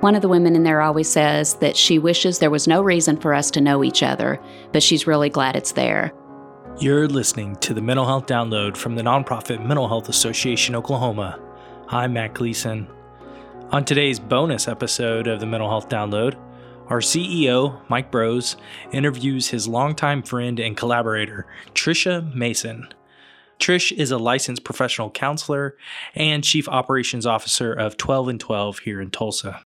One of the women in there always says that she wishes there was no reason for us to know each other, but she's really glad it's there. You're listening to the Mental Health Download from the nonprofit Mental Health Association Oklahoma. I'm Matt Gleason. On today's bonus episode of the Mental Health Download, our CEO, Mike Brose, interviews his longtime friend and collaborator, Trisha Mason. Trish is a licensed professional counselor and chief operations officer of 12 and 12 here in Tulsa.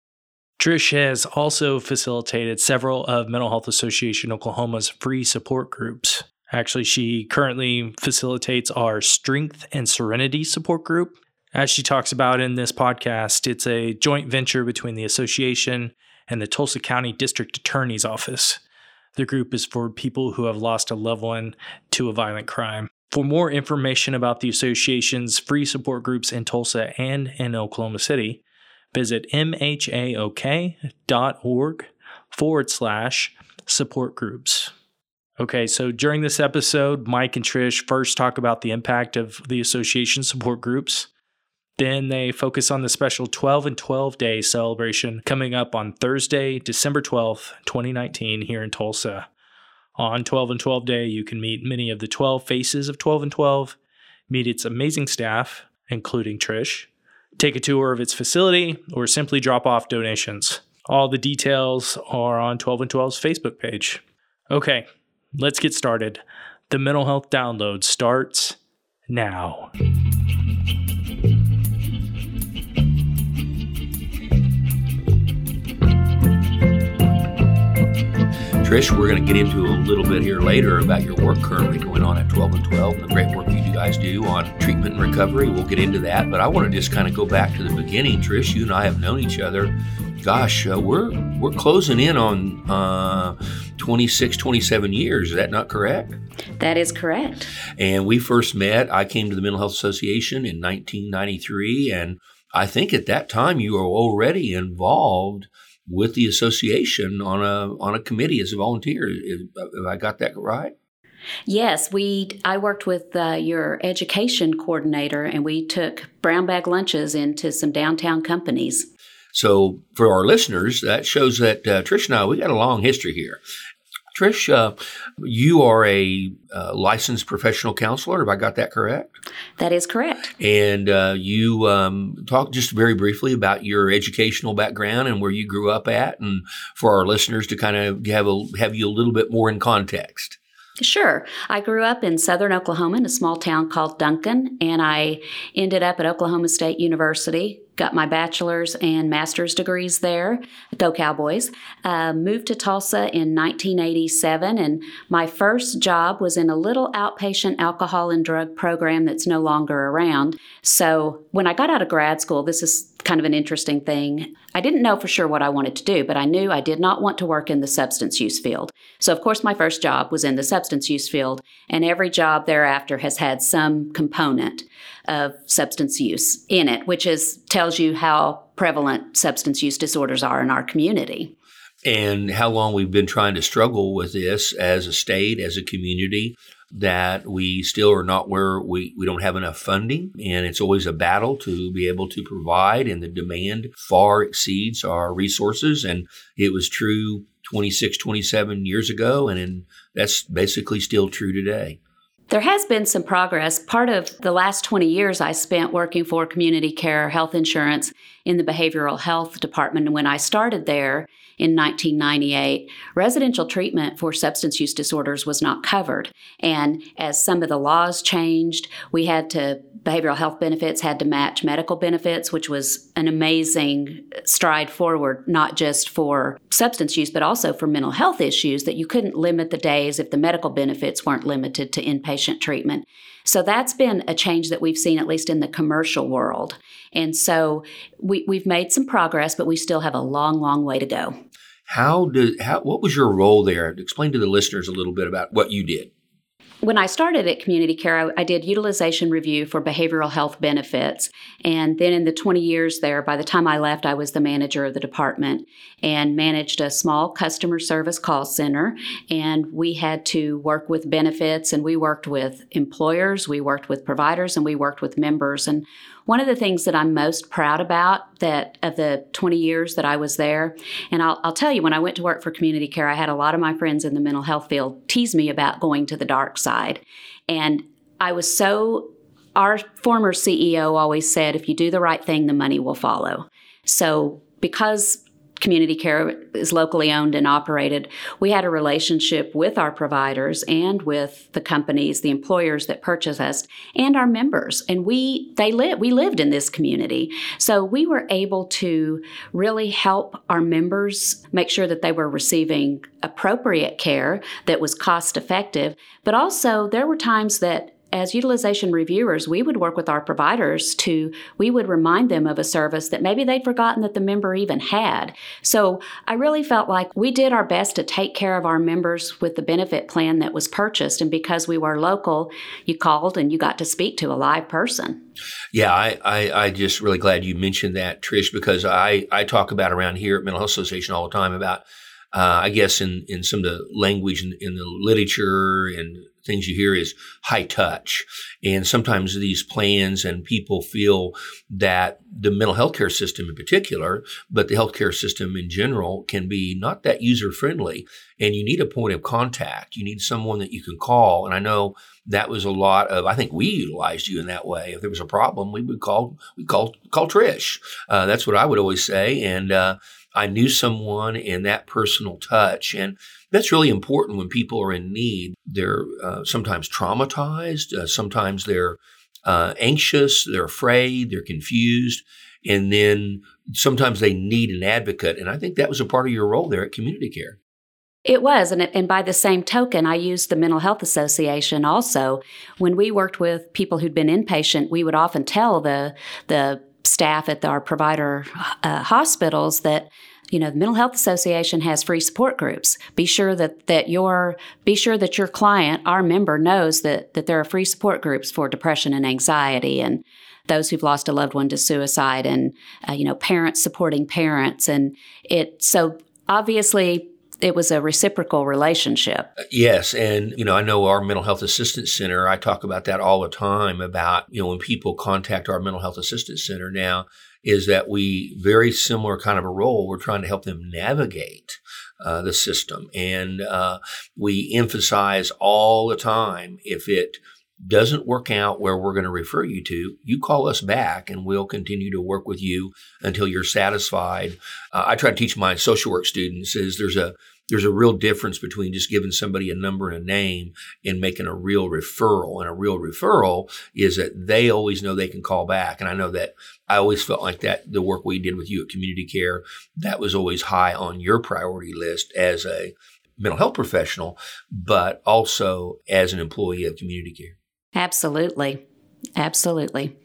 Trish has also facilitated several of Mental Health Association Oklahoma's free support groups. Actually, she currently facilitates our Strength and Serenity support group. As she talks about in this podcast, it's a joint venture between the association and the Tulsa County District Attorney's Office. The group is for people who have lost a loved one to a violent crime. For more information about the association's free support groups in Tulsa and in Oklahoma City, Visit mhaok.org forward slash support groups. Okay, so during this episode, Mike and Trish first talk about the impact of the association support groups. Then they focus on the special 12 and 12 day celebration coming up on Thursday, December 12th, 2019, here in Tulsa. On 12 and 12 day, you can meet many of the 12 faces of 12 and 12, meet its amazing staff, including Trish, take a tour of its facility, or simply drop off donations. All the details are on 12 and 12's Facebook page. Okay, let's get started. The mental health download starts now. Trish, we're going to get into a little bit here later about your work currently going on at 12 and 12 and the great work you guys do on treatment and recovery. We'll get into that, but I want to just kind of go back to the beginning. Trish, you and I have known each other. Gosh, uh, we're we're closing in on uh, 26, 27 years. Is that not correct? That is correct. And we first met. I came to the Mental Health Association in 1993, and I think at that time you were already involved with the association on a on a committee as a volunteer. Have I got that right? Yes, we. I worked with uh, your education coordinator, and we took brown bag lunches into some downtown companies. So, for our listeners, that shows that uh, Trish and I we got a long history here. Trish, uh, you are a uh, licensed professional counselor. Have I got that correct? That is correct. And uh, you um, talk just very briefly about your educational background and where you grew up at, and for our listeners to kind of have a, have you a little bit more in context. Sure. I grew up in southern Oklahoma in a small town called Duncan, and I ended up at Oklahoma State University got my bachelor's and master's degrees there. Go Cowboys. Uh, moved to Tulsa in 1987, and my first job was in a little outpatient alcohol and drug program that's no longer around. So when I got out of grad school, this is kind of an interesting thing. I didn't know for sure what I wanted to do, but I knew I did not want to work in the substance use field. So, of course, my first job was in the substance use field, and every job thereafter has had some component of substance use in it, which is tells you how prevalent substance use disorders are in our community. And how long we've been trying to struggle with this as a state, as a community, that we still are not where we, we don't have enough funding. And it's always a battle to be able to provide, and the demand far exceeds our resources. And it was true 26, 27 years ago, and in, that's basically still true today. There has been some progress. Part of the last 20 years I spent working for community care health insurance in the behavioral health department. When I started there, in 1998, residential treatment for substance use disorders was not covered. And as some of the laws changed, we had to, behavioral health benefits had to match medical benefits, which was an amazing stride forward, not just for substance use, but also for mental health issues, that you couldn't limit the days if the medical benefits weren't limited to inpatient treatment. So that's been a change that we've seen, at least in the commercial world. And so we, we've made some progress, but we still have a long, long way to go. How did how what was your role there? Explain to the listeners a little bit about what you did. When I started at Community Care, I, I, did utilization review for behavioral health benefits. And then in the 20 years there, by the time I left, I was the manager of the department and managed a small customer service call center. And we had to work with benefits, and we worked with employers, we worked with providers, and we worked with members. And one of the things that I'm most proud about that of the 20 years that I was there. And I'll, I'll, tell you, when I went to work for community care, I had a lot of my friends in the mental health field tease me about going to the dark side. And I was so, our former CEO always said, if you do the right thing, the money will follow. So because community care is locally owned and operated, we had a relationship with our providers and with the companies, the employers that purchase us, and our members. And we they live we lived in this community. So we were able to really help our members make sure that they were receiving appropriate care that was cost effective. But also there were times that as utilization reviewers, we would work with our providers to, we would remind them of a service that maybe they'd forgotten that the member even had. So I really felt like we did our best to take care of our members with the benefit plan that was purchased. And because we were local, you called and you got to speak to a live person. Yeah, I, I, I just really glad you mentioned that, Trish, because I, I talk about around here at Mental Health Association all the time about uh, I guess in, in some of the language in, in, the literature and things you hear is high touch. And sometimes these plans and people feel that the mental health care system in particular, but the healthcare system in general can be not that user friendly. And you need a point of contact. You need someone that you can call. And I know that was a lot of, I think we utilized you in that way. If there was a problem, we would call, we call, call Trish. Uh, that's what I would always say. And, uh, I knew someone in that personal touch. And that's really important when people are in need. They're uh, sometimes traumatized, uh, sometimes they're uh, anxious, they're afraid, they're confused, and then sometimes they need an advocate. And I think that was a part of your role there at Community Care. It was. And, and by the same token, I used the Mental Health Association also. When we worked with people who'd been inpatient, we would often tell the, the staff at our provider uh, hospitals that you know the mental health association has free support groups be sure that that your be sure that your client our member knows that that there are free support groups for depression and anxiety and those who've lost a loved one to suicide and uh, you know parents supporting parents and it so obviously it was a reciprocal relationship. Yes, and you know, I know our mental health assistance center. I talk about that all the time about you know when people contact our mental health assistance center now is that we very similar kind of a role. We're trying to help them navigate uh, the system, and uh, we emphasize all the time if it doesn't work out where we're going to refer you to, you call us back and we'll continue to work with you until you're satisfied. Uh, I try to teach my social work students is there's a there's a real difference between just giving somebody a number and a name and making a real referral. And a real referral is that they always know they can call back. And I know that I always felt like that the work we did with you at community care, that was always high on your priority list as a mental health professional, but also as an employee of community care. Absolutely. Absolutely.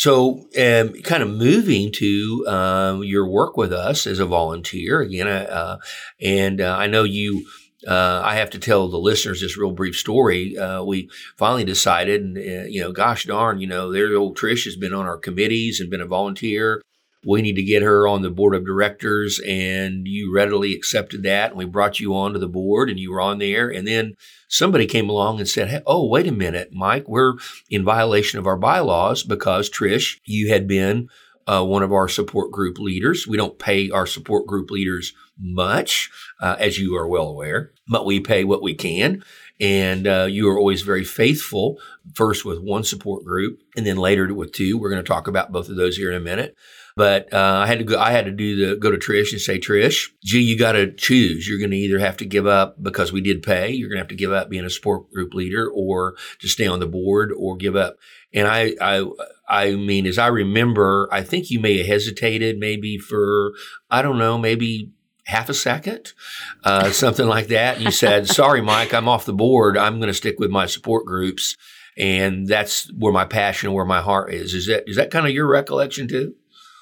So, um, kind of moving to um, your work with us as a volunteer again, uh, and uh, I know you. Uh, I have to tell the listeners this real brief story. Uh, we finally decided, and uh, you know, gosh darn, you know, their old Trish has been on our committees and been a volunteer. We need to get her on the board of directors, and you readily accepted that. And we brought you onto the board, and you were on there. And then somebody came along and said, hey, oh, wait a minute, Mike, we're in violation of our bylaws because, Trish, you had been uh, one of our support group leaders. We don't pay our support group leaders much, uh, as you are well aware, but we pay what we can. And uh, you are always very faithful, first with one support group and then later with two. We're going to talk about both of those here in a minute. But uh, I had to go. I had to do the go to Trish and say, Trish, gee, you got to choose. You're going to either have to give up because we did pay. You're going to have to give up being a support group leader, or to stay on the board, or give up. And I, I, I mean, as I remember, I think you may have hesitated, maybe for I don't know, maybe half a second, uh, something like that. And you said, "Sorry, Mike, I'm off the board. I'm going to stick with my support groups." And that's where my passion, where my heart is. Is that is that kind of your recollection too?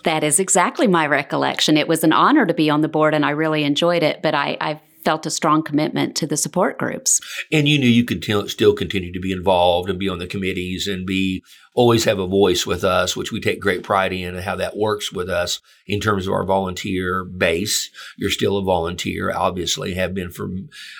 That is exactly my recollection. It was an honor to be on the board and I really enjoyed it, but I, I felt a strong commitment to the support groups. And you knew you could t- still continue to be involved and be on the committees and be always have a voice with us, which we take great pride in and how that works with us in terms of our volunteer base. You're still a volunteer, obviously, have been for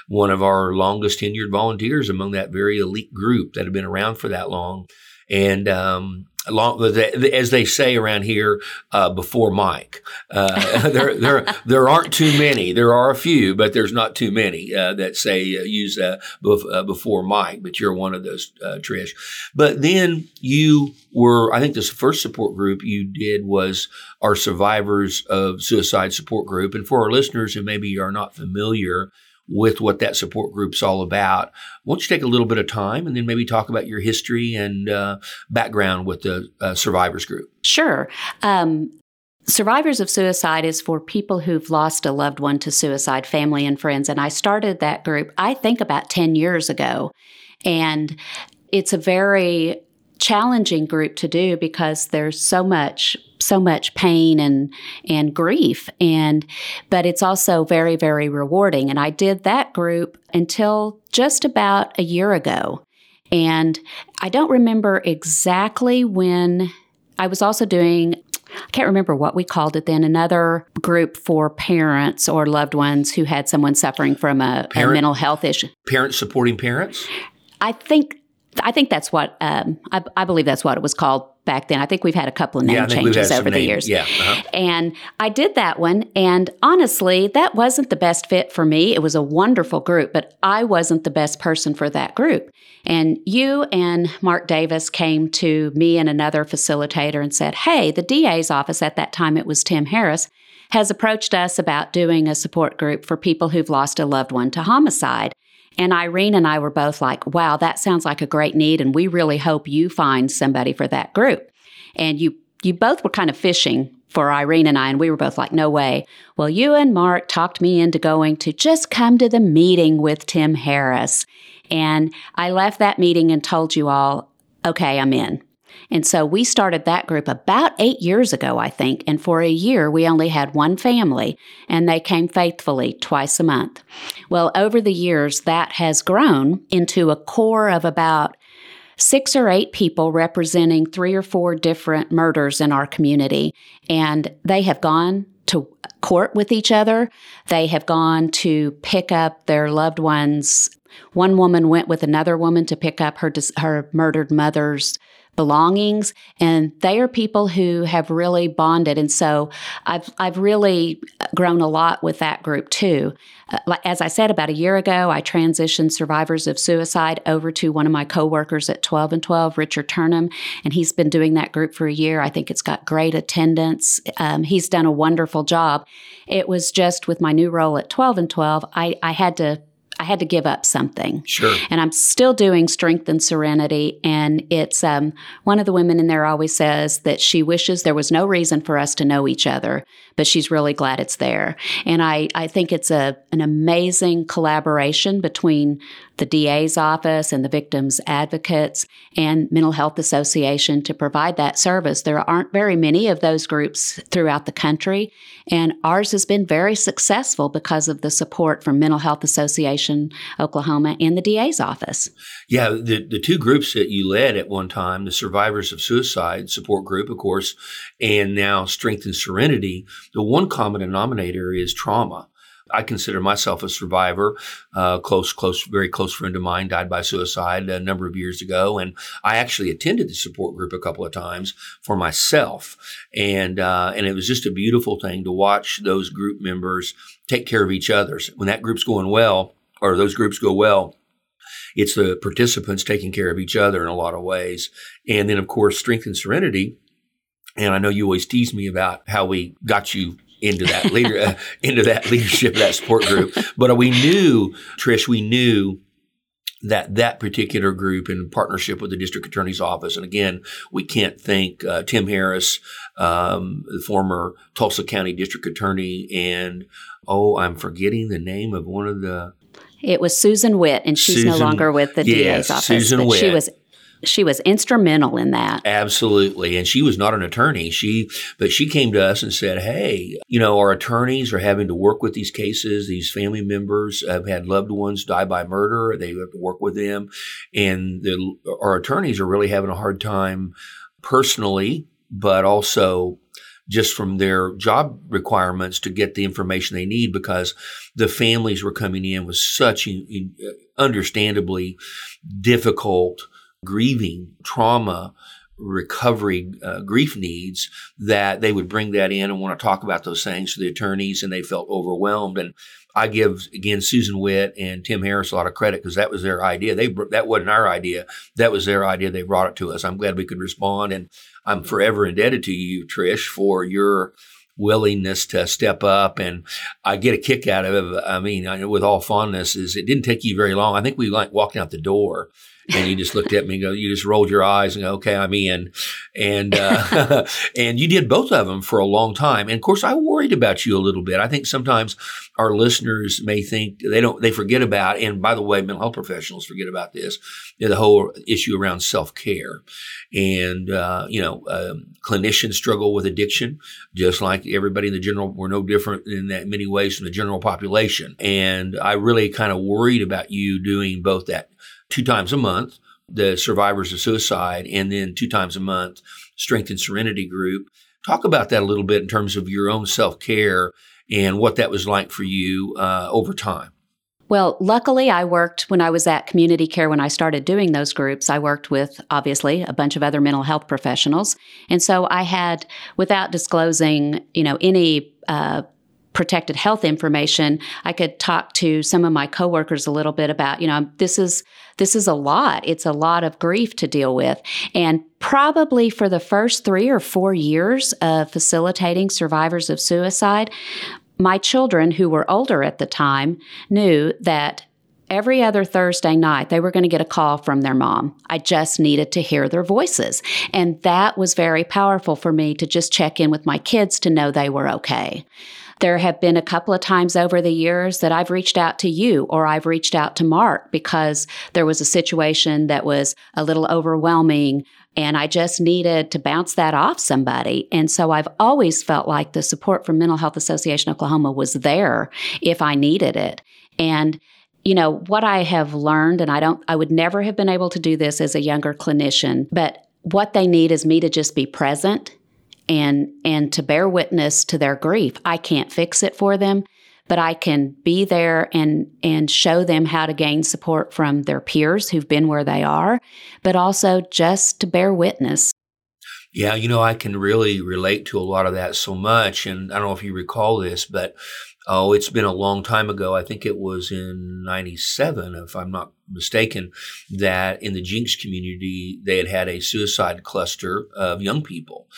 one of our longest tenured volunteers among that very elite group that have been around for that long. And um, Long, as they say around here, uh, before Mike. Uh, there, there, there aren't too many. There are a few, but there's not too many uh, that say uh, use uh, bef- uh, before Mike. But you're one of those, Trish. But then you were, I think, this first support group you did was our survivors of suicide support group. And for our listeners who maybe are not familiar with what that support group's all about. Won't you take a little bit of time and then maybe talk about your history and uh, background with the uh, survivors group? Sure. Um, Survivors of Suicide is for people who've lost a loved one to suicide, family and friends. And I started that group, I think, about 10 years ago. And it's a very challenging group to do because there's so much so much pain and and grief and but it's also very very rewarding and I did that group until just about a year ago and I don't remember exactly when I was also doing I can't remember what we called it then, another group for parents or loved ones who had someone suffering from a, Parent, a mental health issue. Parents supporting parents? I think I think that's what um, I, I, believe that's what it was called back then. I think we've had a couple of name yeah, changes over the years. Yeah, uh-huh. and I did that one, and honestly, that wasn't the best fit for me. It was a wonderful group, but I wasn't the best person for that group. And you and Mark Davis came to me and another facilitator and said, "Hey, the DA's office at that time it was Tim Harris." Has approached us about doing a support group for people who've lost a loved one to homicide. And Irene and I were both like, wow, that sounds like a great need. And we really hope you find somebody for that group. And you, you both were kind of fishing for Irene and I, and we were both like, no way. Well, you and Mark talked me into going to just come to the meeting with Tim Harris. And I left that meeting and told you all, okay, I'm in. And so we started that group about eight years ago, I think. And for a year, we only had one family, and they came faithfully twice a month. Well, over the years, that has grown into a core of about six or eight people representing three or four different murders in our community. And they have gone to court with each other. They have gone to pick up their loved ones. One woman went with another woman to pick up her, her murdered mother's belongings and they are people who have really bonded and so I've I've really grown a lot with that group too. Uh, as I said about a year ago, I transitioned survivors of suicide over to one of my coworkers at 12 and 12, Richard Turnham, and he's been doing that group for a year. I think it's got great attendance. Um, he's done a wonderful job. It was just with my new role at 12 and 12, I, I had to I had to give up something. Sure. And I'm still doing Strength and Serenity. And it's um, one of the women in there always says that she wishes there was no reason for us to know each other, but she's really glad it's there. And I, I think it's a, an amazing collaboration between the DA's office and the victims advocates and Mental Health Association to provide that service. There aren't very many of those groups throughout the country, and ours has been very successful because of the support from Mental Health Association Oklahoma and the DA's office. Yeah, the, the two groups that you led at one time, the Survivors of Suicide support group, of course, and now Strength and Serenity, the one common denominator is trauma. I consider myself a survivor. Uh, close, close, very close friend of mine died by suicide a number of years ago, and I actually attended the support group a couple of times for myself, and uh, and it was just a beautiful thing to watch those group members take care of each other. When that group's going well, or those groups go well, it's the participants taking care of each other in a lot of ways, and then of course strength and serenity. And I know you always tease me about how we got you into that leader uh, into that leadership that support group. But we knew, Trish, we knew that that particular group in partnership with the district attorney's office and again we can't thank uh, tim harris um, the former tulsa county district attorney and oh i'm forgetting the name of one of the it was Susan Witt, and she's Susan, no longer with the yes, DA's office. Susan but Witt. she was she was instrumental in that. Absolutely. And she was not an attorney. She, but she came to us and said, Hey, you know, our attorneys are having to work with these cases. These family members have had loved ones die by murder. They have to work with them. And the, our attorneys are really having a hard time personally, but also just from their job requirements to get the information they need because the families were coming in with such understandably difficult grieving, trauma, recovery uh, grief needs that they would bring that in and want to talk about those things to the attorneys and they felt overwhelmed and I give again Susan Witt and Tim Harris a lot of credit because that was their idea. They that wasn't our idea. That was their idea. They brought it to us. I'm glad we could respond, and I'm forever indebted to you, Trish, for your willingness to step up. And I get a kick out of it. I mean, with all fondness, is it didn't take you very long. I think we like walking out the door and you just looked at me and go, you just rolled your eyes and go, okay, I'm in. And, uh, and you did both of them for a long time. And of course, I worried about you a little bit. I think sometimes our listeners may think they don't, they forget about, and by the way, mental health professionals forget about this, you know, the whole issue around self care. And, uh, you know, um, clinicians struggle with addiction, just like everybody in the general, we're no different in that many ways from the general population. And I really kind of worried about you doing both that two times a month, the survivors of suicide, and then two times a month, Strength and Serenity group. Talk about that a little bit in terms of your own self care and what that was like for you uh, over time. Well, luckily, I worked when I was at community care when I started doing those groups. I worked with, obviously, a bunch of other mental health professionals. And so I had, without disclosing, you know, any uh, protected health information, I could talk to some of my coworkers a little bit about, you know, this is this is a lot. It's a lot of grief to deal with. And probably for the first 3 or 4 years of facilitating survivors of suicide, my children who were older at the time knew that every other Thursday night, they were going to get a call from their mom. I just needed to hear their voices. And that was very powerful for me to just check in with my kids to know they were okay. There have been a couple of times over the years that I've reached out to you or I've reached out to Mark because there was a situation that was a little overwhelming and I just needed to bounce that off somebody. And so I've always felt like the support from Mental Health Association Oklahoma was there if I needed it. And you know what I have learned and I don't I would never have been able to do this as a younger clinician, but what they need is me to just be present and and to bear witness to their grief. I can't fix it for them, but I can be there and and show them how to gain support from their peers who've been where they are, but also just to bear witness. Yeah, you know, I can really relate to a lot of that so much. And I don't know if you recall this, but oh, it's been a long time ago. I think it was in 97, if I'm not mistaken, that in the Jenks community, they had had a suicide cluster of young people.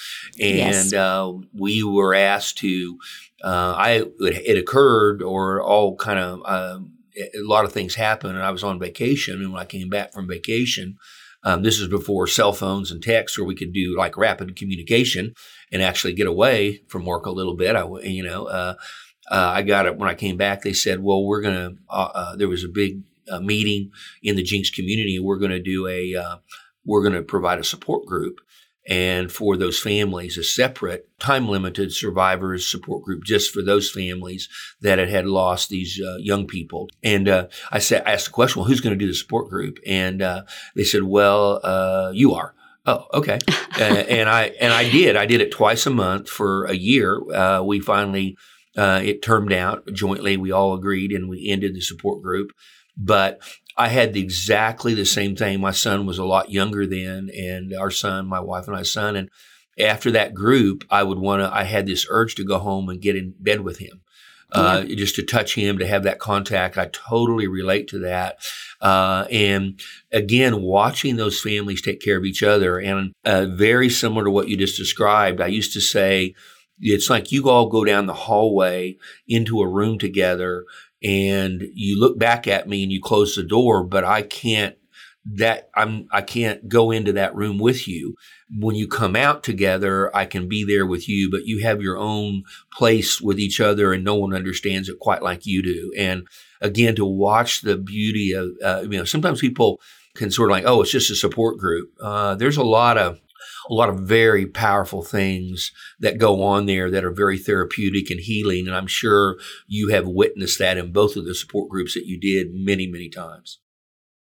And yes. uh, we were asked to, uh, I it occurred or all kind of, uh, a lot of things happened and I was on vacation. And when I came back from vacation, um, this is before cell phones and texts, where we could do like rapid communication and actually get away from work a little bit. I, you know, uh, uh, I got it when I came back. They said, "Well, we're gonna." Uh, uh, there was a big uh, meeting in the Jenks community. We're going to do a. Uh, we're going to provide a support group, and for those families, a separate time limited survivors support group just for those families that had, had lost these uh, young people. And I said, I asked the question, "Well, who's going to do the support group?" And they said, "Well, you are." Oh, okay. and I and I did. I did it twice a month for a year. we finally uh, it termed out jointly. We all agreed and we ended the support group. But I had the, exactly the same thing. My son was a lot younger then, and our son, my wife and my son. And after that group, I would want to, I had this urge to go home and get in bed with him. Uh, just to touch him, to have that contact. I totally relate to that. Uh, and again, watching those families take care of each other and uh, very similar to what you just described. I used to say, it's like you all go down the hallway into a room together and you look back at me and you close the door, but I can't that I'm I can't go into that room with you. When you come out together, I can be there with you, but you have your own place with each other and no one understands it quite like you do. And again, to watch the beauty of, uh, you know, sometimes people can sort of like, oh, it's just a support group. Uh, there's a lot of a lot of very powerful things that go on there that are very therapeutic and healing. And I'm sure you have witnessed that in both of the support groups that you did many, many times.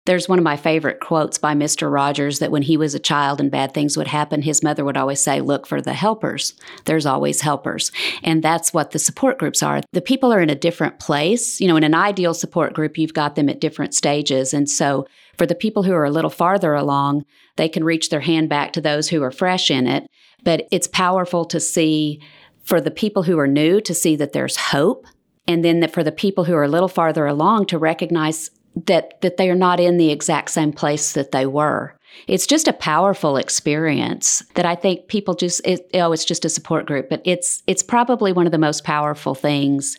There's one of my favorite quotes by Mr. Rogers that when he was a child and bad things would happen, his mother would always say, Look for the helpers. There's always helpers. And that's what the support groups are. The people are in a different place. You know, in an ideal support group, you've got them at different stages. And so for the people who are a little farther along, they can reach their hand back to those who are fresh in it. But it's powerful to see for the people who are new to see that there's hope. And then that for the people who are a little farther along to recognize that that they are not in the exact same place that they were. It's just a powerful experience that I think people just it, oh it's just a support group, but it's it's probably one of the most powerful things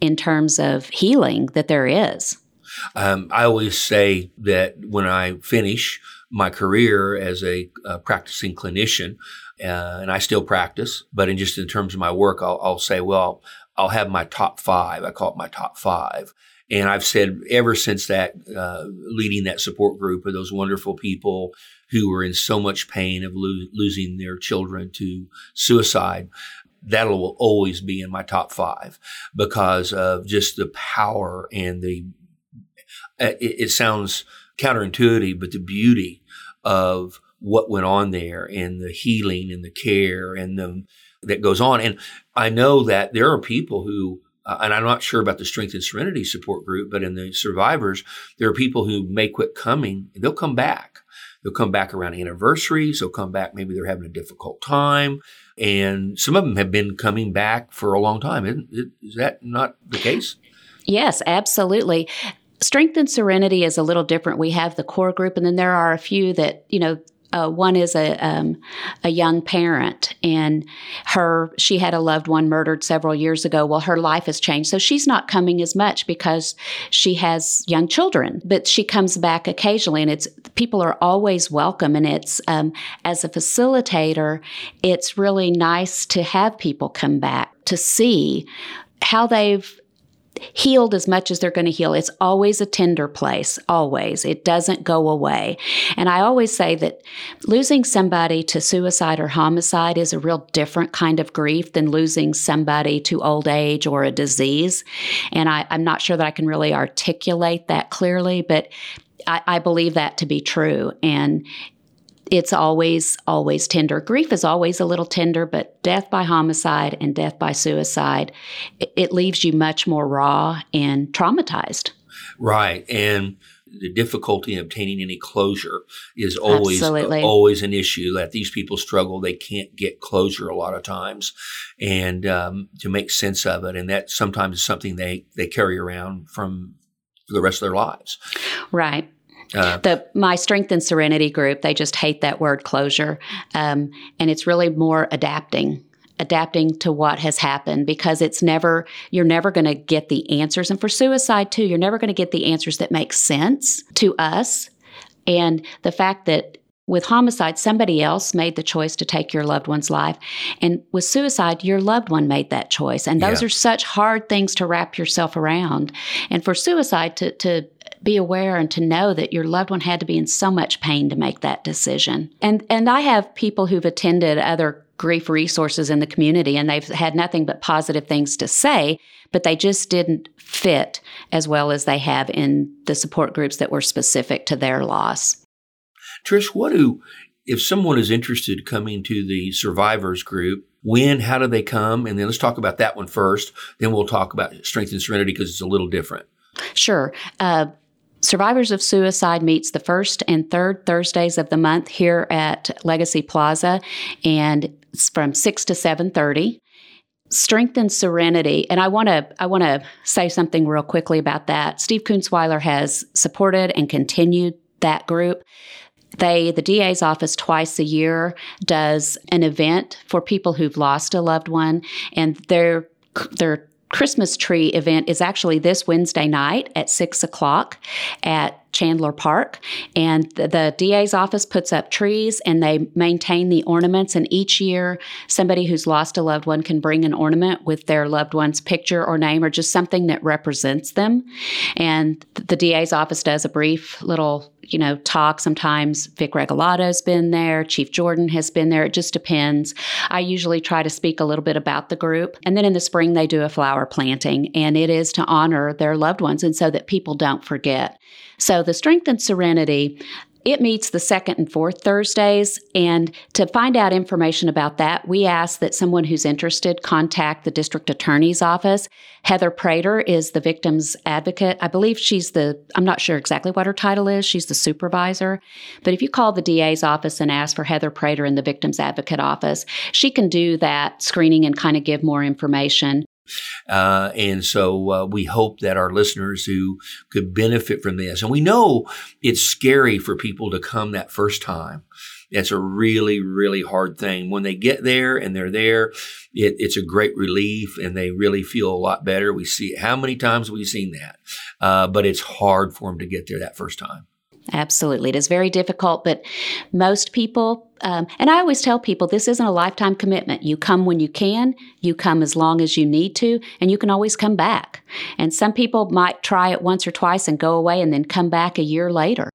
in terms of healing that there is. Um, I always say that when I finish my career as a, a practicing clinician, uh, and I still practice, but in just in terms of my work, I'll, I'll say, well, I'll have my top five. I call it my top five. And I've said ever since that, uh, leading that support group of those wonderful people who were in so much pain of lo- losing their children to suicide, that'll always be in my top five because of just the power and the, uh, it, it sounds counterintuitive, but the beauty of what went on there and the healing and the care and the, that goes on. And I know that there are people who uh, and I'm not sure about the Strength and Serenity support group, but in the survivors, there are people who may quit coming. They'll come back. They'll come back around anniversaries. They'll come back. Maybe they're having a difficult time. And some of them have been coming back for a long time. Isn't, is that not the case? Yes, absolutely. Strength and Serenity is a little different. We have the core group, and then there are a few that, you know, uh, one is a um, a young parent, and her she had a loved one murdered several years ago. Well, her life has changed, so she's not coming as much because she has young children. But she comes back occasionally, and it's people are always welcome. And it's um, as a facilitator, it's really nice to have people come back to see how they've healed as much as they're going to heal. It's always a tender place, always. It doesn't go away. And I always say that losing somebody to suicide or homicide is a real different kind of grief than losing somebody to old age or a disease. And I, am not sure that I can really articulate that clearly, but I, I believe that to be true. And it's always, always tender. Grief is always a little tender, but death by homicide and death by suicide, it, it leaves you much more raw and traumatized. Right. And the difficulty in obtaining any closure is always always an issue that these people struggle. They can't get closure a lot of times, and um, to make sense of it, and that sometimes is something they they carry around from for the rest of their lives. Right. Uh, the my strength and serenity group they just hate that word closure um, and it's really more adapting adapting to what has happened because it's never you're never going to get the answers and for suicide too you're never going to get the answers that make sense to us and the fact that with homicide, somebody else made the choice to take your loved one's life. And with suicide, your loved one made that choice. And those yeah. are such hard things to wrap yourself around. And for suicide, to, to be aware and to know that your loved one had to be in so much pain to make that decision. And and I have people who've attended other grief resources in the community and they've had nothing but positive things to say, but they just didn't fit as well as they have in the support groups that were specific to their loss. Trish, what do if someone is interested coming to the survivors group, when, how do they come? And then let's talk about that one first. Then we'll talk about strength and serenity because it's a little different. Sure. Uh, Survivors of Suicide meets the first and third Thursdays of the month here at Legacy Plaza, and it's from six to seven thirty. Strength and Serenity, and I want to I want to say something real quickly about that. Steve Kunzweiler has supported and continued that group. They, the DA's office, twice a year does an event for people who've lost a loved one, and they're they're Christmas tree event is actually this Wednesday night at six o'clock at Chandler Park. And the, the, DA's office puts up trees and they maintain the ornaments. And each year, somebody who's lost a loved one can bring an ornament with their loved one's picture or name or just something that represents them. And the DA's office does a brief little you know, talk. Sometimes Vic Regalado's been there, Chief Jordan has been there. It just depends. I usually try to speak a little bit about the group. And then in the spring, they do a flower planting, and it is to honor their loved ones and so that people don't forget. So the Strength and Serenity, it meets the second and fourth Thursdays. And to find out information about that, we ask that someone who's interested contact the district attorney's office. Heather Prater is the victim's advocate. I believe she's the, I'm not sure exactly what her title is. She's the supervisor. But if you call the DA's office and ask for Heather Prater in the victim's advocate office, she can do that screening and kind of give more information. Uh, and so uh, we hope that our listeners who could benefit from this, and we know it's scary for people to come that first time. It's a really, really hard thing. When they get there and they're there, it, it's a great relief and they really feel a lot better. We see how many times we've seen that, uh, but it's hard for them to get there that first time. Absolutely. It is very difficult, but most people, um, and I always tell people this isn't a lifetime commitment. You come when you can, you come as long as you need to, and you can always come back. And some people might try it once or twice and go away and then come back a year later.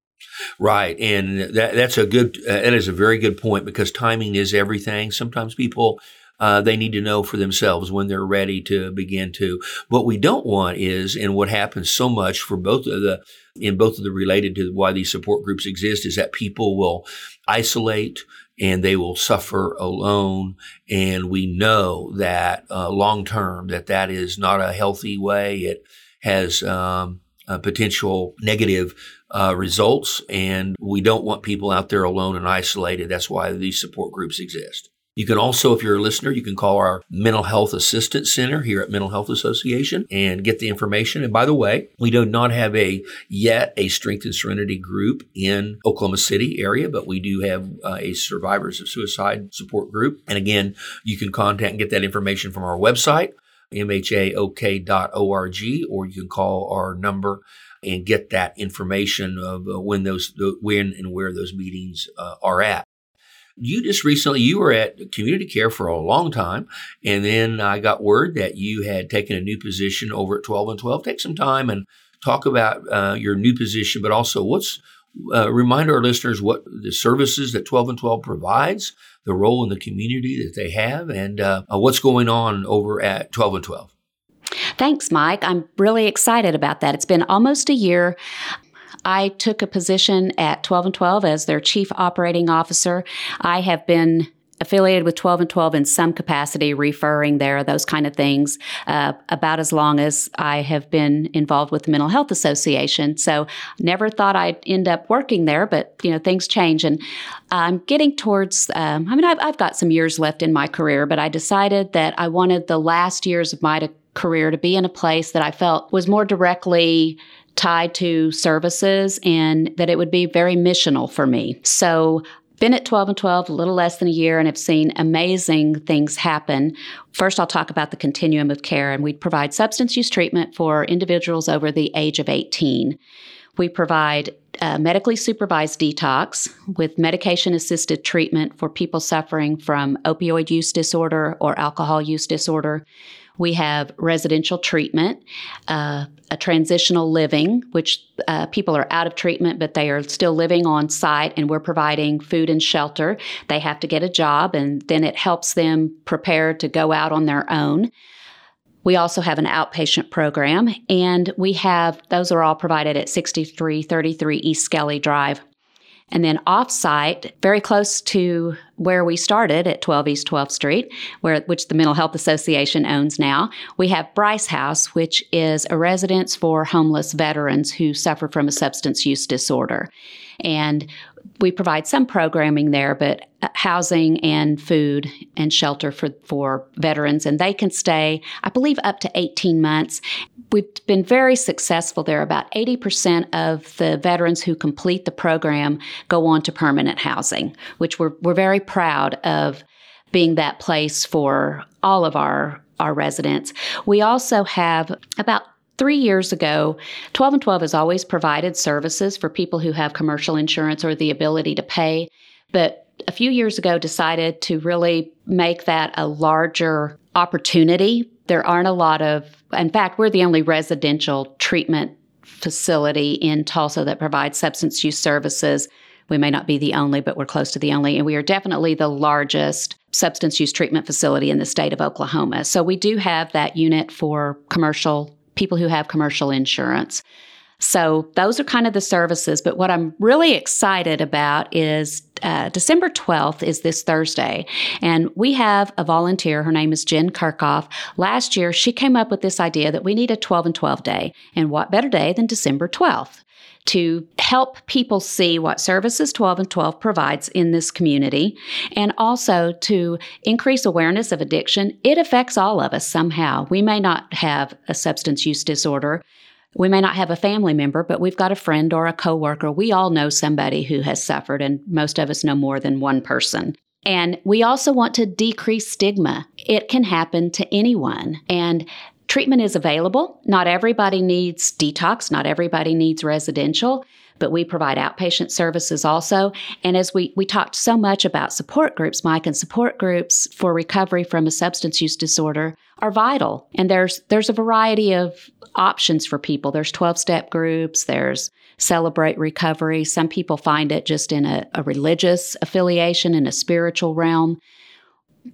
Right, and that, that's a good. Uh, that is a very good point because timing is everything. Sometimes people uh, they need to know for themselves when they're ready to begin to. What we don't want is, and what happens so much for both of the, in both of the related to why these support groups exist, is that people will isolate and they will suffer alone. And we know that uh, long term that that is not a healthy way. It has um, potential negative uh, results, and we don't want people out there alone and isolated. That's why these support groups exist. You can also, if you're a listener, you can call our mental health assistance center here at Mental Health Association and get the information. And by the way, we do not have a yet a strength and serenity group in Oklahoma City area, but we do have uh, a survivors of suicide support group. And again, you can contact and get that information from our website, mhaok.org, or you can call our number and get that information of uh, when those when and where those meetings uh, are at you just recently you were at community care for a long time and then i got word that you had taken a new position over at 12 and 12 take some time and talk about uh, your new position but also what's uh, remind our listeners what the services that 12 and 12 provides the role in the community that they have and uh, what's going on over at 12 and 12 Thanks, Mike. I'm really excited about that. It's been almost a year. I took a position at 12 and 12 as their chief operating officer. I have been affiliated with 12 and 12 in some capacity, referring there, those kind of things, uh, about as long as I have been involved with the Mental Health Association. So never thought I'd end up working there, but you know things change, and I'm getting towards. Um, I mean, I've, I've, got some years left in my career, but I decided that I wanted the last years of my career to be in a place that I felt was more directly tied to services and that it would be very missional for me. So been at 12 and 12 a little less than a year and have seen amazing things happen. First, I'll talk about the continuum of care, and we provide substance use treatment for individuals over the age of 18. We provide uh, medically supervised detox with medication assisted treatment for people suffering from opioid use disorder or alcohol use disorder. We have residential treatment, uh, a transitional living, which uh, people are out of treatment, but they are still living on site, and we're providing food and shelter. They have to get a job, and then it helps them prepare to go out on their own. We also have an outpatient program, and we have those are all provided at 6333 East Skelly Drive. And then offsite, very close to where we started at 12 East 12th Street, where which the Mental Health Association owns now, we have Brigance House, which is a residence for homeless veterans who suffer from a substance use disorder. And we provide some programming there, but uh, housing and food and shelter for, for veterans. And they can stay, I believe, up to 18 months. We've been very successful there. About 80% of the veterans who complete the program go on to permanent housing, which we're, we're very proud of being that place for all of our, our residents. We also have about Three years ago, 12 and 12 has always provided services for people who have commercial insurance or the ability to pay. But a few years ago, decided to really make that a larger opportunity. There aren't a lot of, in fact, we're the only residential treatment facility in Tulsa that provides substance use services. We may not be the only, but we're close to the only. And we are definitely the largest substance use treatment facility in the state of Oklahoma. So we do have that unit for commercial people who have commercial insurance. So those are kind of the services. But what I'm really excited about is uh, December 12th is this Thursday. And we have a volunteer. Her name is Jen Kirchhoff. Last year, she came up with this idea that we need a 12 and 12 day. And what better day than December 12th? to help people see what services 12 and 12 provides in this community and also to increase awareness of addiction. It affects all of us somehow. We may not have a substance use disorder, we may not have a family member, but we've got a friend or a coworker. We all know somebody who has suffered, and most of us know more than one person. And we also want to decrease stigma. It can happen to anyone. And treatment is available. Not everybody needs detox, not everybody needs residential but we provide outpatient services also. And as we, we talked so much about support groups, Mike, and support groups for recovery from a substance use disorder are vital. And there's there's a variety of options for people. There's 12-step groups, there's celebrate recovery. Some people find it just in a, a religious affiliation, in a spiritual realm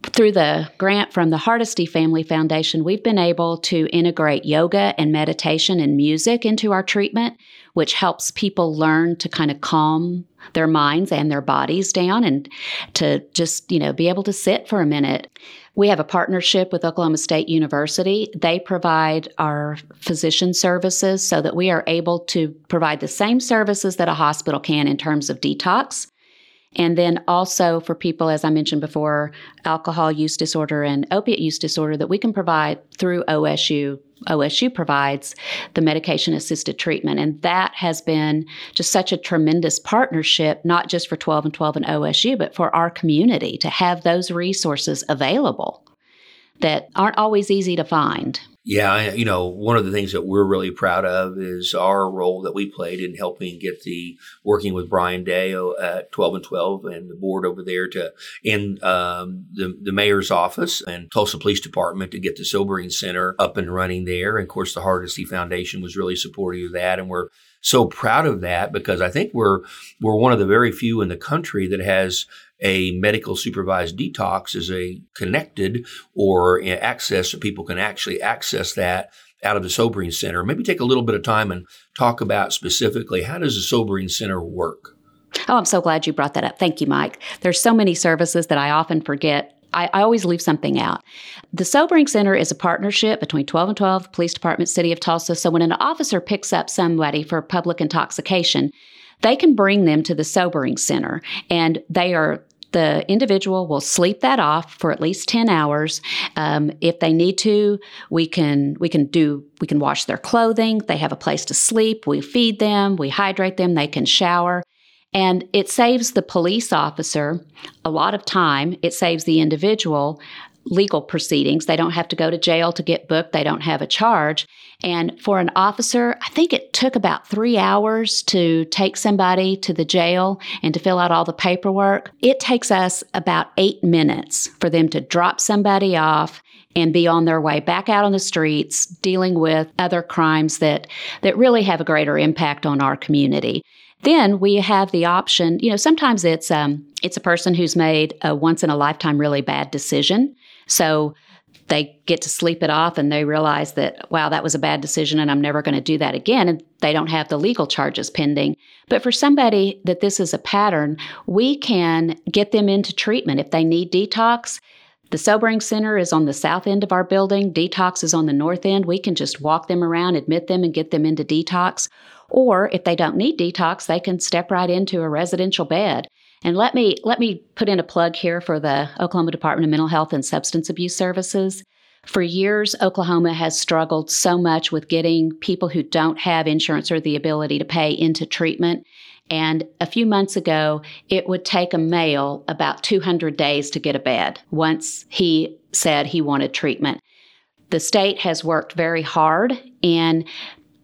through the grant from the Hardesty Family Foundation, we've been able to integrate yoga and meditation and music into our treatment which helps people learn to kind of calm their minds and their bodies down and to just, you know, be able to sit for a minute. We have a partnership with Oklahoma State University. They provide our physician services so that we are able to provide the same services that a hospital can in terms of detox. And then also for people, as I mentioned before, alcohol use disorder and opiate use disorder, that we can provide through OSU OSU provides the medication assisted treatment. And that has been just such a tremendous partnership, not just for 12 and 12 and OSU, but for our community to have those resources available that aren't always easy to find. Yeah, you know, one of the things that we're really proud of is our role that we played in helping get the working with Brian Day at 12 and 12 and the board over there to in um, the the mayor's office and Tulsa Police Department to get the sobering center up and running there. And of course, the Hardesty Foundation was really supportive of that, and we're so proud of that because I think we're we're one of the very few in the country that has a medical supervised detox is a connected or access so people can actually access that out of the sobering center. Maybe take a little bit of time and talk about specifically how does the sobering center work? Oh, I'm so glad you brought that up. Thank you, Mike. There's so many services that I often forget I, I, always leave something out. The Sobering Center is a partnership between 12 and 12, Police Department, City of Tulsa. So when an officer picks up somebody for public intoxication, they can bring them to the sobering center and they are the individual will sleep that off for at least 10 hours. Um, if they need to we can we can do we can wash their clothing. They have a place to sleep. We feed them. We hydrate them. They can shower. And it saves the police officer a lot of time. It saves the individual legal proceedings. They don't have to go to jail to get booked, they don't have a charge. And for an officer, I think it took about three hours to take somebody to the jail and to fill out all the paperwork. It takes us about eight minutes for them to drop somebody off and be on their way back out on the streets dealing with other crimes that, that really have a greater impact on our community. Then we have the option, you know, sometimes it's um, it's a person who's made a once in a lifetime really bad decision so they get to sleep it off and they realize that, wow, that was a bad decision and I'm never going to do that again. And they don't have the legal charges pending. But for somebody that this is a pattern, we can get them into treatment if they need detox. The Sobering Center is on the south end of our building. Detox is on the north end. We can just walk them around, admit them, and get them into detox. Or if they don't need detox, they can step right into a residential bed. And let me let me put in a plug here for the Oklahoma Department of Mental Health and Substance Abuse Services. For years, Oklahoma has struggled so much with getting people who don't have insurance or the ability to pay into treatment. And a few months ago, it would take a male about 200 days to get a bed once he said he wanted treatment. The state has worked very hard and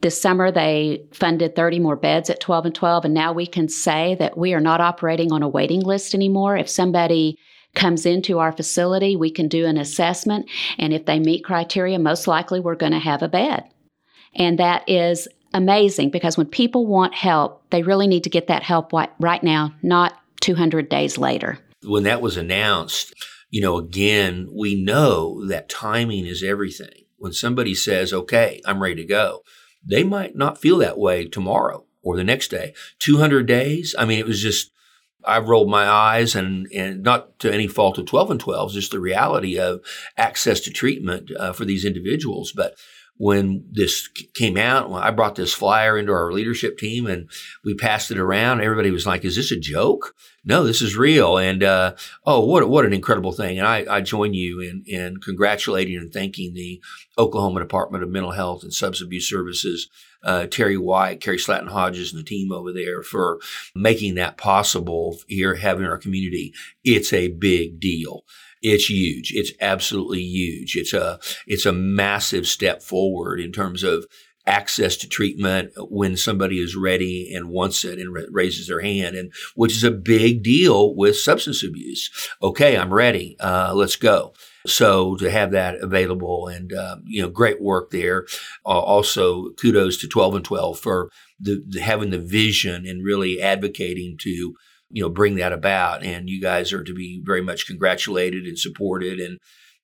this summer, they funded 30 more beds at 12 and 12, and now we can say that we are not operating on a waiting list anymore. If somebody comes into our facility, we can do an assessment, and if they meet criteria, most likely we're going to have a bed. And that is amazing because when people want help, they really need to get that help right now, not 200 days later. When that was announced, you know, again, we know that timing is everything. When somebody says, okay, I'm ready to go, they might not feel that way tomorrow or the next day. 200 days, I mean, it was just, I rolled my eyes and, and not to any fault of 12 and 12, just the reality of access to treatment uh, for these individuals. But when this came out, when I brought this flyer into our leadership team and we passed it around, everybody was like, is this a joke? No, this is real. And, uh, oh, what, what an incredible thing. And I, I join you in, in congratulating and thanking the Oklahoma Department of Mental Health and Substance Abuse Services, uh, Terri White, Carrie Slatton Hodges, and the team over there for making that possible here, having our community. It's a big deal. It's huge. It's absolutely huge. It's a, it's a massive step forward in terms of access to treatment when somebody is ready and wants it and raises their hand and which is a big deal with substance abuse. Okay, I'm ready. Uh, let's go. So to have that available and, uh, you know, great work there. Uh, also kudos to 12 and 12 for the, the, having the vision and really advocating to you know bring that about and you guys are to be very much congratulated and supported and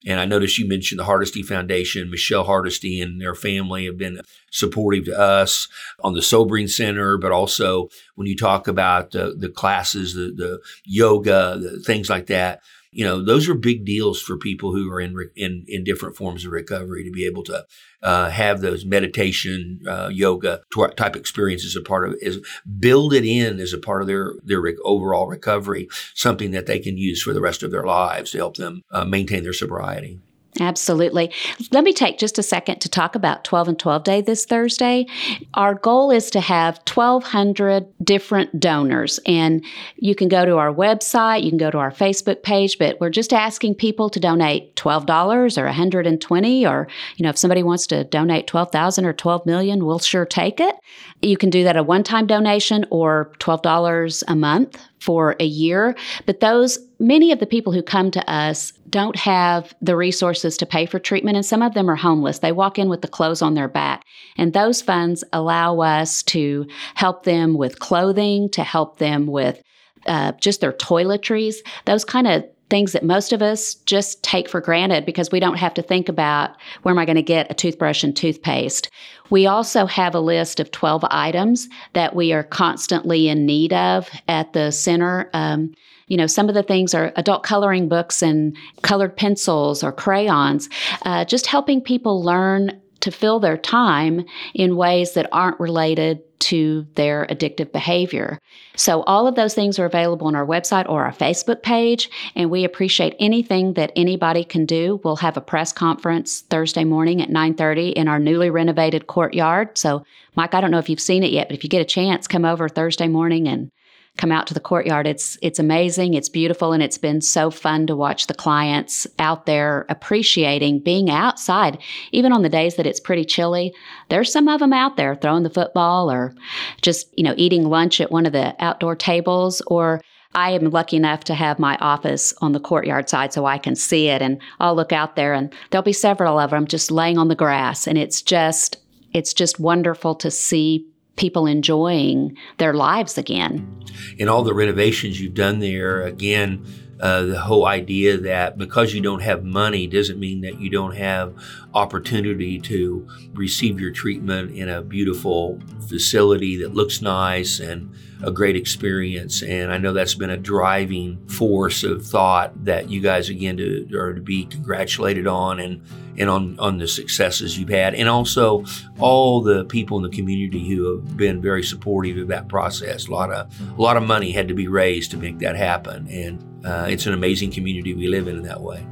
and I noticed you mentioned the Hardesty Foundation. Michelle Hardesty and their family have been supportive to us on the Sobering Center, but also when you talk about the, the classes, the, the yoga, the things like that you know, those are big deals for people who are in in in different forms of recovery to be able to uh, have those meditation, uh, yoga type experiences a part of. Is build it in as a part of their their overall recovery, something that they can use for the rest of their lives to help them uh, maintain their sobriety. Absolutely. Let me take just a second to talk about 12 and 12 Day this Thursday. Our goal is to have 1,200 different donors, and you can go to our website, you can go to our Facebook page, but we're just asking people to donate $12 or 120 or, you know, if somebody wants to donate 12,000 or 12 million, we'll sure take it. You can do that a one-time donation or $12 a month for a year. But those, many of the people who come to us don't have the resources to pay for treatment, and some of them are homeless. They walk in with the clothes on their back. And those funds allow us to help them with clothing, to help them with uh, just their toiletries, those kind of things that most of us just take for granted because we don't have to think about where am I going to get a toothbrush and toothpaste. We also have a list of 12 items that we are constantly in need of at the center. Um, you know, some of the things are adult coloring books and colored pencils or crayons, uh, just helping people learn to fill their time in ways that aren't related to their addictive behavior. So all of those things are available on our website or our Facebook page and we appreciate anything that anybody can do. We'll have a press conference Thursday morning at 9:30 in our newly renovated courtyard. So Mike, I don't know if you've seen it yet, but if you get a chance, come over Thursday morning and come out to the courtyard. It's it's amazing, it's beautiful, and it's been so fun to watch the clients out there appreciating being outside. Even on the days that it's pretty chilly, there's some of them out there throwing the football or just you know eating lunch at one of the outdoor tables or I am lucky enough to have my office on the courtyard side so I can see it and I'll look out there and there'll be several of them just laying on the grass and it's just it's just wonderful to see people enjoying their lives again. In all the renovations you've done there, again, uh, the whole idea that because you don't have money doesn't mean that you don't have opportunity to receive your treatment in a beautiful facility that looks nice and a great experience. And I know that's been a driving force of thought that you guys again to, are to be congratulated on and and on, on the successes you've had, and also all the people in the community who have been very supportive of that process. A lot of a lot of money had to be raised to make that happen, and uh, it's an amazing community we live in in that way.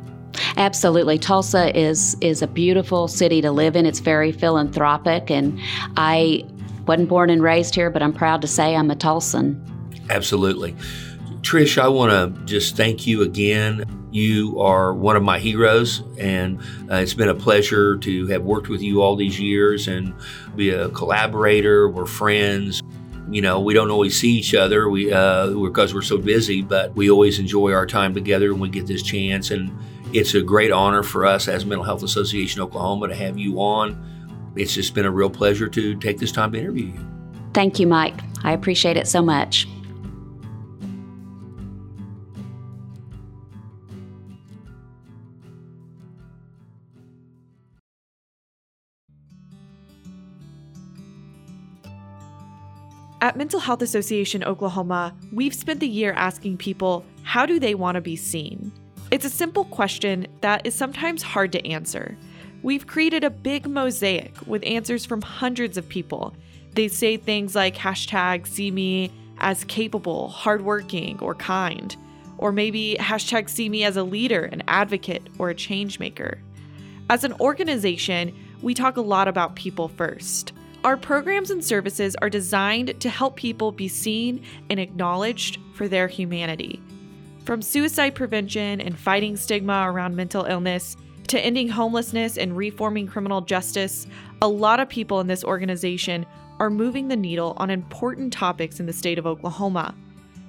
Absolutely. Tulsa is is a beautiful city to live in. It's very philanthropic and I wasn't born and raised here, but I'm proud to say I'm a Tulsan. Absolutely. Trish, I want to just thank you again. You are one of my heroes, and uh, it's been a pleasure to have worked with you all these years and be a collaborator. We're friends. You know, we don't always see each other we, uh, because we're so busy, but we always enjoy our time together when we get this chance. And it's a great honor for us as Mental Health Association Oklahoma to have you on it's just been a real pleasure to take this time to interview you. Thank you, Mike. I appreciate it so much. At Mental Health Association Oklahoma, we've spent the year asking people how do they want to be seen? It's a simple question that is sometimes hard to answer. We've created a big mosaic with answers from hundreds of people. They say things like hashtag see me as capable, hardworking, or kind, or maybe hashtag see me as a leader, an advocate, or a change maker. As an organization, we talk a lot about people first. Our programs and services are designed to help people be seen and acknowledged for their humanity. From suicide prevention and fighting stigma around mental illness to ending homelessness and reforming criminal justice, a lot of people in this organization are moving the needle on important topics in the state of Oklahoma.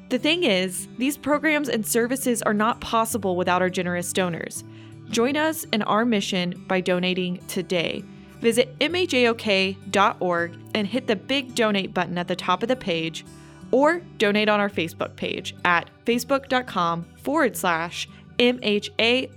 The thing is, these programs and services are not possible without our generous donors. Join us in our mission by donating today Visit mhaok.org and hit the big donate button at the top of the page or donate on our Facebook page at facebook.com forward slash MHAOKLA.